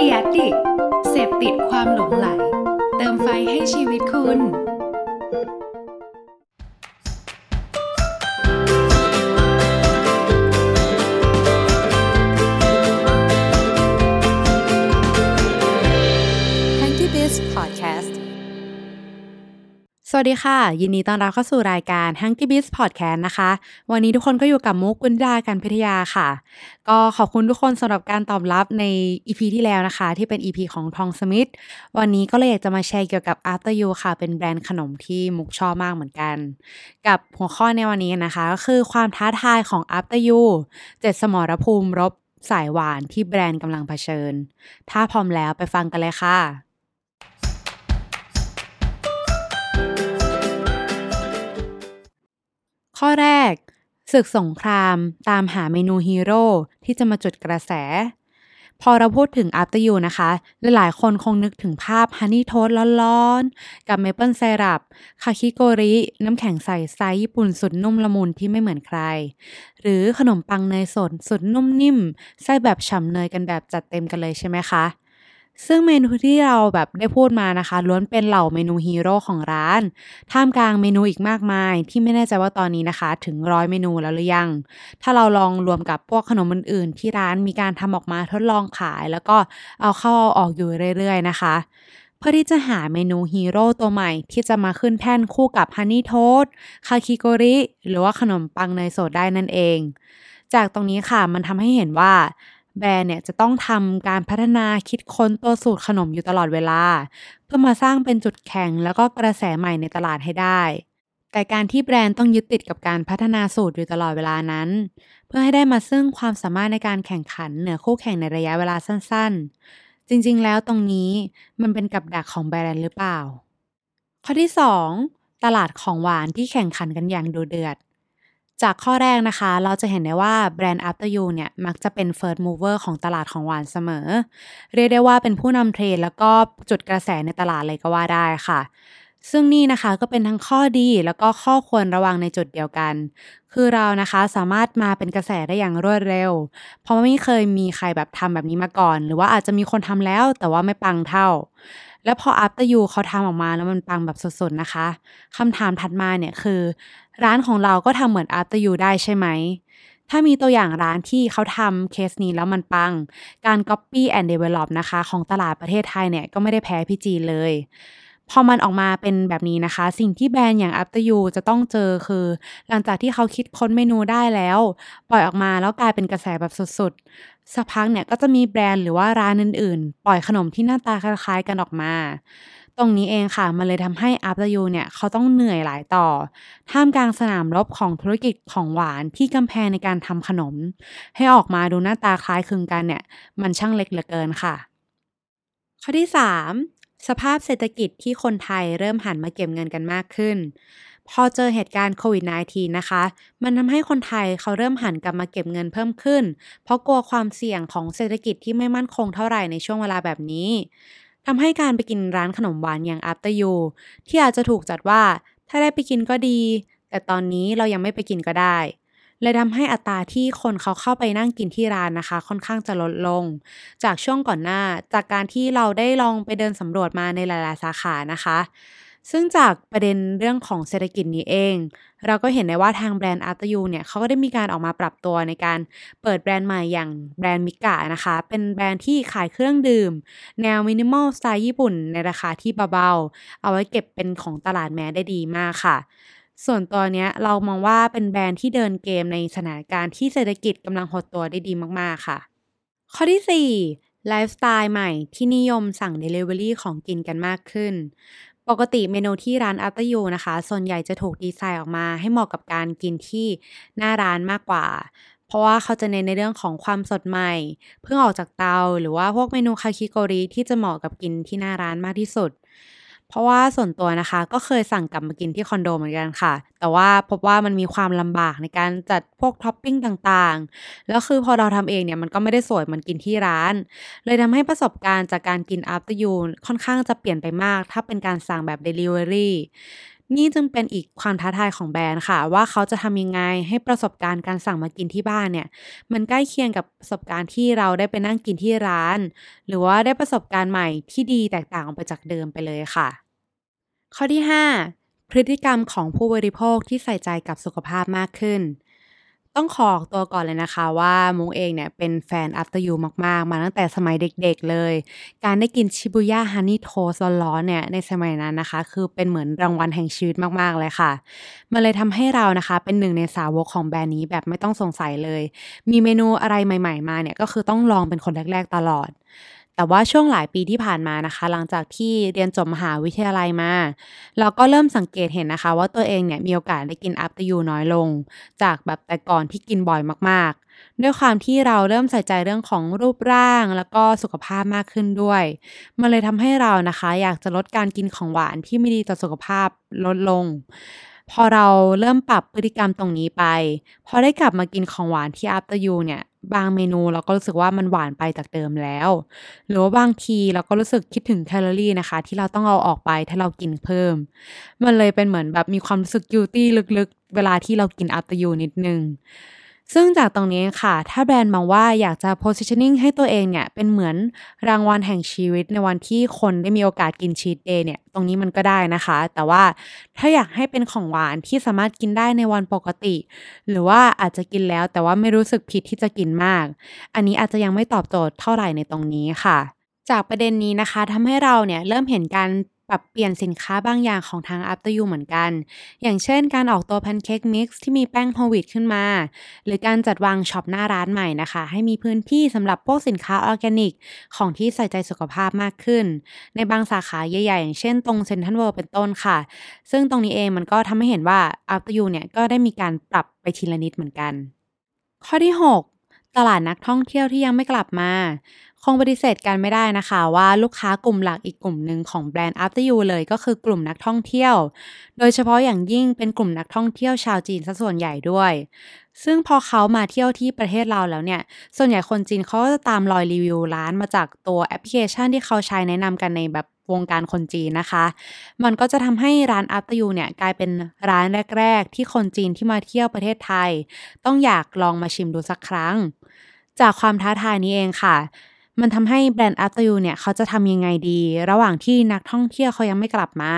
เดียดิเสพติดความหลงไหล เติมไฟให้ชีวิตคุณ สวัสดีค่ะ ยินดีต้อนรับเข้าสู่รายการ Hanky Biz Podcast นะคะ วันนี้ทุกคนก็อยู่กับมุกกุนดาการพิทยาค่ะ ก็ขอบคุณทุกคนสำหรับการตอบรับใน EP ที่แล้วนะคะ ที่เป็น EP ของทองสมิธวันนี้ก็เลยอยากจะมาแชร์เกี่ยวกับ After You ค่ะ เป็นแบรนด์ขนมที่มุกชอบมากเหมือนกัน กับหัวข้อในวันนี้นะคะ ก็คือความท้าทายของ After You เจ็ดสมรภูมิรบสายหวานที่แบรนด์กำลังเผชิญ ถ้าพร้อมแล้วไปฟังกันเลยค่ะ ข้อแรก ศึกสงครามตามหาเมนูฮีโร่ที่จะมาจุดกระแส พอเราพูดถึง After You นะคะ หลายๆคนคงนึกถึงภาพ honey toast ร้อนๆ กับ maple syrup คาคิโกริ น้ำแข็งใสไตล์ญี่ปุ่นสุดนุ่มละมุนที่ไม่เหมือนใคร หรือขนมปังเนยสดสุดนุ่มนิ่มไส้แบบฉ่ำเนยกันแบบจัดเต็มกันเลยใช่ไหมคะ ซึ่งเมนูที่เราแบบได้พูดมานะคะ ล้วนเป็นเหล่าเมนูฮีโร่ของร้าน ท่ามกลางเมนูอีกมากมาย ที่ไม่แน่ใจว่าตอนนี้นะคะ ถึงร้อยเมนูแล้วหรือยัง ถ้าเราลองรวมกับพวกขนมอื่นๆ ที่ร้านมีการทำออกมาทดลองขาย แล้วก็เอาเข้าเอาออกอยู่เรื่อยๆ นะคะเพื่อที่จะหาเมนูฮีโร่ตัวใหม่ ที่จะมาขึ้นแท่นคู่กับฮันนี่โทสคาคิโกริ หรือว่าขนมปังเนยสดได้นั่นเอง จากตรงนี้ค่ะมันทำให้เห็นว่า แบรนด์เนี่ยจะต้องทำการพัฒนาคิดค้นตัวสูตรขนมอยู่ตลอดเวลา เพื่อมาสร้างเป็นจุดแข็งแล้วก็กระแสใหม่ในตลาดให้ได้ แต่การที่แบรนด์ต้องยึดติดกับการพัฒนาสูตรอยู่ตลอดเวลานั้น เพื่อให้ได้มาซึ่งความสามารถในการแข่งขันเหนือคู่แข่งในระยะเวลาสั้น ๆ จริงๆ แล้วตรงนี้มันเป็นกับดักของแบรนด์หรือเปล่า ข้อที่ 2 ตลาดของหวานที่แข่งขันกันอย่างดูเดือด จากข้อแรกนะคะ เราจะเห็นได้ว่าแบรนด์ After You เนี่ย มักจะเป็น First Mover ของตลาดของหวานเสมอ เรียกได้ว่าเป็นผู้นำเทรนด์แล้วก็จุดกระแสในตลาดเลยก็ว่าได้ค่ะ ซึ่งนี่นะคะก็เป็นทั้งข้อดีแล้วก็ข้อควรระวังในจุดเดียวกัน คือเรานะคะสามารถมาเป็นกระแสได้อย่างรวดเร็ว เพราะไม่เคยมีใครแบบทำแบบนี้มาก่อน หรือว่าอาจจะมีคนทำแล้วแต่ว่าไม่ปังเท่า แล้วพอ After You เขาทำออกมาแล้วมันปังแบบสดๆนะคะคำถามถัดมาเนี่ยคือ ร้านของเราก็ทำเหมือน After You ได้ใช่ไหมถ้ามีตัวอย่างร้านที่เขาทำเคสนี้แล้วมันปัง การ Copy and Develop นะคะ ของตลาดประเทศไทยเนี่ย ก็ไม่ได้แพ้พี่จีนเลย พอมันออกมาเป็นแบบนี้นะคะ สิ่งที่แบรนด์อย่าง After You จะต้องเจอคือ หลังจากที่เขาคิดค้นเมนูได้แล้ว ปล่อยออกมาแล้วกลายเป็นกระแสแบบสุดๆสักพักเนี่ยก็จะมีแบรนด์หรือว่าร้านอื่นๆ ปล่อยขนมที่หน้าตาคล้ายๆกันออกมา ตรงนี้เองค่ะ มันเลยทำให้ After You เนี่ยเขาต้องเหนื่อยหลายต่อ ท่ามกลางสนามรบของธุรกิจของหวานที่กำแพงในการทำขนม ให้ออกมาดูหน้าตาคล้ายคลึงกันเนี่ย มันช่างเล็กเหลือเกินค่ะ ข้อที่ 3 สภาพเศรษฐกิจที่คนไทยเริ่มหันมาเก็บเงินกันมากขึ้น พอเจอเหตุการณ์โควิด -19 นะคะ มันทำให้คนไทยเขาเริ่มหันกลับมาเก็บเงินเพิ่มขึ้น เพราะกลัวความเสี่ยงของเศรษฐกิจที่ไม่มั่นคงเท่าไหร่ในช่วงเวลาแบบนี้ทำให้การไปกินร้านขนมหวานอย่าง After You ที่อาจจะถูกจัดว่าถ้าได้ไปกินก็ดี แต่ตอนนี้เรายังไม่ไปกินก็ได้ เลยทำให้อัตราที่คนเขาเข้าไปนั่งกินที่ร้านนะคะ ค่อนข้างจะลดลง จากช่วงก่อนหน้าจากการที่เราได้ลองไปเดินสำรวจมาในหลาย ๆ สาขานะคะ ซึ่งจากประเด็นเรื่องของเศรษฐกิจนี้เอง เราก็เห็นได้ว่าทางแบรนด์ After You เนี่ยเขาก็ได้มีการออกมาปรับตัวในการเปิดแบรนด์ใหม่อย่างแบรนด์มิกะนะคะ เป็นแบรนด์ที่ขายเครื่องดื่ม แนวมินิมอลสไตล์ญี่ปุ่นในราคาที่เบาๆ เอาไว้เก็บเป็นของตลาดแมสได้ดีมากค่ะ ส่วนตัวเนี้ยเรามองว่าเป็นแบรนด์ที่เดินเกมในสถานการณ์ที่เศรษฐกิจกำลังหดตัวได้ดีมากๆค่ะ ข้อที่ 4 ไลฟ์สไตล์ใหม่ที่นิยมสั่ง Delivery ของกินกันมากขึ้น ปกติเมนูที่ร้าน After You นะคะ ส่วนใหญ่จะถูกดีไซน์ออกมาให้เหมาะกับการกินที่หน้าร้านมากกว่า เพราะว่าเขาจะเน้นในเรื่องของความสดใหม่ เพิ่งออกจากเตา หรือว่าพวกเมนูคาคิโกริที่จะเหมาะกับกินที่หน้าร้านมากที่สุด เพราะว่าส่วนตัวนะคะก็เคยสั่งกลับมากินที่คอนโดเหมือนกันค่ะ แต่ว่าพบว่ามันมีความลำบากในการจัดพวกท็อปปิ้งต่างๆ แล้วคือพอเราทำเองเนี่ยมันก็ไม่ได้สวยเหมือนกินที่ร้าน เลยทำให้ประสบการณ์จากการกิน After You ค่อนข้างจะเปลี่ยนไปมาก ถ้าเป็นการสั่งแบบเดลิเวอรี่ นี่จึงเป็นอีกความท้าทายของแบรนด์ค่ะ ว่าเขาจะทำยังไงให้ประสบการณ์การสั่งมากินที่บ้านเนี่ย มันใกล้เคียงกับประสบการณ์ที่เราได้ไปนั่งกินที่ร้าน หรือว่าได้ประสบการณ์ใหม่ที่ดีแตกต่างออกไปจากเดิมไปเลยค่ะ ข้อที่ 5 พฤติกรรมของผู้บริโภคที่ใส่ใจกับสุขภาพมากขึ้น ต้องขอออกตัวก่อนเลยนะคะว่ามุงเองเนี่ยเป็นแฟน After You มาก ๆ มาตั้งแต่สมัยเด็กๆเลย การได้กินชิบุย่าฮันนี่โทสร้อนๆเนี่ยในสมัยนั้นนะคะ คือเป็นเหมือนรางวัลแห่งชีวิตมากๆเลยค่ะ มันเลยทำให้เรานะคะ เป็นหนึ่งในสาวกของแบรนด์นี้แบบไม่ต้องสงสัยเลย มีเมนูอะไรใหม่ ๆ มาเนี่ยก็คือต้องลองเป็นคนแรก ๆ ตลอด แต่ว่าช่วงหลายปีที่ผ่านมานะคะ หลังจากที่เรียนจบมหาวิทยาลัยมา เราก็เริ่มสังเกตเห็นนะคะ ว่าตัวเองเนี่ยมีโอกาสได้กินอัพตยูน้อยลง จากแบบแต่ก่อนที่กินบ่อยมากๆ ด้วยความที่เราเริ่มใส่ใจเรื่องของรูปร่าง แล้วก็สุขภาพมากขึ้นด้วย มันเลยทำให้เรานะคะ อยากจะลดการกินของหวานที่ไม่ดีต่อสุขภาพลดลงพอเราเริ่มปรับพฤติกรรมตรงนี้ไป พอได้กลับมากินของหวานที่ After You เนี่ย บางเมนูเราก็รู้สึกว่ามันหวานไปจากเดิมแล้ว หรือว่าบางทีเราก็รู้สึกคิดถึงแคลอรี่นะคะ ที่เราต้องเอาออกไปถ้าเรากินเพิ่ม มันเลยเป็นเหมือนแบบมีความรู้สึก guilty ลึกๆ เวลาที่เรากิน After You นิดนึง ซึ่งจากตรงนี้ค่ะ ถ้าแบรนด์มองว่าอยากจะ positioning ให้ตัวเองเนี่ย เป็นเหมือนรางวัลแห่งชีวิตในวันที่คนได้มีโอกาสกิน cheat day เนี่ย ตรงนี้มันก็ได้นะคะ แต่ว่าถ้าอยากให้เป็นของหวานที่สามารถกินได้ในวันปกติ หรือว่าอาจจะกินแล้วแต่ว่าไม่รู้สึกผิดที่จะกินมาก อันนี้อาจจะยังไม่ตอบโจทย์เท่าไหร่ในตรงนี้ค่ะ จากประเด็นนี้นะคะทำให้เราเนี่ยเริ่มเห็นการ ปรับเปลี่ยนสินค้าบางอย่างของทาง After You เหมือนกัน อย่างเช่นการออกตัว pancake mix ที่มีแป้ง whole wheat ขึ้นมา หรือการจัดวาง shop หน้าร้านใหม่นะคะ ให้มีพื้นที่สำหรับพวกสินค้าออร์แกนิก ของที่ใส่ใจสุขภาพมากขึ้น ในบางสาขาใหญ่ๆ อย่างเช่นตรงเซ็นทรัลเวิลด์เป็นต้นค่ะ ซึ่งตรงนี้เองมันก็ทำให้เห็นว่า After You เนี่ยก็ได้มีการปรับไปทีละนิดเหมือนกัน ข้อที่ 6 ตลาดนักท่องเที่ยวที่ยังไม่กลับมา คงปฏิเสธกันไม่ได้นะคะว่าลูกค้ากลุ่มหลักอีกกลุ่มหนึ่งของแบรนด์ After You เลยก็คือกลุ่มนักท่องเที่ยว โดยเฉพาะอย่างยิ่งเป็นกลุ่มนักท่องเที่ยวชาวจีนซะส่วนใหญ่ด้วย ซึ่งพอเขามาเที่ยวที่ประเทศเราแล้วเนี่ย ส่วนใหญ่คนจีนเขาก็จะตามรอยรีวิวร้านมาจากตัวแอปพลิเคชันที่เขาใช้แนะนำกันในแบบวงการคนจีนนะคะ มันก็จะทำให้ร้าน After You เนี่ยกลายเป็นร้านแรก ๆ ที่คนจีนที่มาเที่ยวประเทศไทย ต้องอยากลองมาชิมดูสักครั้ง จากความท้าทายนี้เองค่ะ มันทำให้แบรนด์ After You เนี่ยเขาจะทำยังไงดี ระหว่างที่นักท่องเที่ยวเขายังไม่กลับมา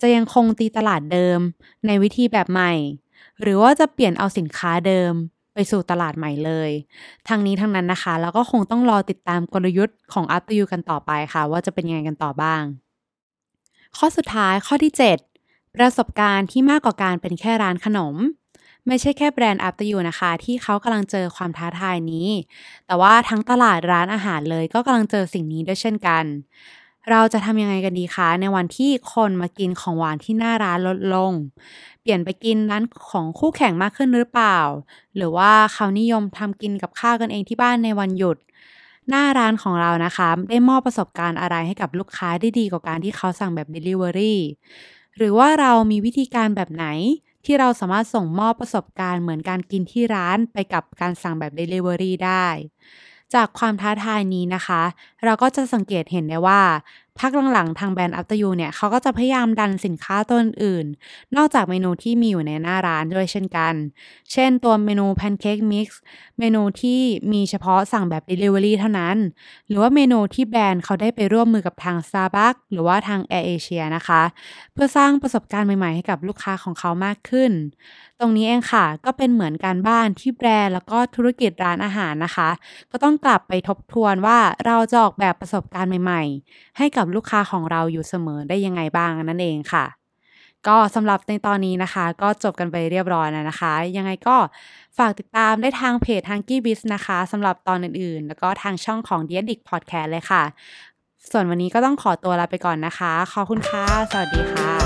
จะยังคงตีตลาดเดิม ในวิธีแบบใหม่ หรือว่าจะเปลี่ยนเอาสินค้าเดิมไปสู่ตลาดใหม่เลย ทั้งนี้ทั้งนั้นนะคะ แล้วก็คงต้องรอติดตามกลยุทธ์ของ After You กันต่อไปค่ะ ว่าจะเป็นยังไงกันต่อบ้าง ข้อสุดท้ายข้อที่ 7 ประสบการณ์ที่มากกว่าการเป็นแค่ร้านขนม ไม่ใช่แค่แบรนด์ After You นะคะที่เขากำลังเจอความท้าทายนี้ แต่ว่าทั้งตลาดร้านอาหารเลยก็กำลังเจอสิ่งนี้ด้วยเช่นกัน เราจะทำยังไงกันดีคะ ในวันที่คนมากินของหวานที่หน้าร้านลดลง เปลี่ยนไปกินร้านของคู่แข่งมากขึ้นหรือเปล่า หรือว่าเขานิยมทำกินกับข้าวกันเองที่บ้านในวันหยุดหน้าร้านของเรานะคะ ได้มอบประสบการณ์อะไรให้กับลูกค้าได้ดีกว่าการที่เขาสั่งแบบ Delivery หรือว่าเรามีวิธีการแบบไหน ที่เราสามารถส่งมอบประสบการณ์เหมือนการกินที่ร้านไปกับการสั่งแบบ Delivery ได้ จากความท้าทายนี้นะคะ เราก็จะสังเกตเห็นได้ว่าพักหลังๆ ทางแบรนด์ After You เนี่ยเขาก็จะพยายามดันสินค้าตัวอื่น นอกจากเมนูที่มีอยู่ในหน้าร้านด้วยเช่นกัน เช่นตัวเมนูแพนเค้กมิกซ์เมนูที่มีเฉพาะสั่งแบบ Delivery เท่านั้น หรือว่าเมนูที่แบรนด์เขาได้ไปร่วมมือกับทาง Starbucks หรือว่าทาง Air Asia นะคะ เพื่อสร้างประสบการณ์ใหม่ๆ ให้กับลูกค้าของเขามากขึ้น ตรงนี้เองค่ะ ก็เป็นเหมือนการบ้านที่แบรนด์แล้วก็ธุรกิจร้านอาหารนะคะ ก็ต้องกลับไปทบทวนว่าเราจะออกแบบประสบการณ์ใหม่ ๆ ให้กับับลูกค้าของเราอยู่เสมอได้ยังไงบ้างนั่นเองค่ะ ก็สำหรับในตอนนี้นะคะ ก็จบกันไปเรียบร้อยแล้วนะคะ ยังไงก็ฝากติดตามได้ทางเพจทางกี้บิสนะคะสำหรับตอนอื่นๆ แล้วก็ทางช่องของ d ดียดิกพอดแคสต์เลยค่ะ ส่วนวันนี้ก็ต้องขอตัวลาไปก่อนนะคะ ขอบคุณค่ะ สวัสดีค่ะ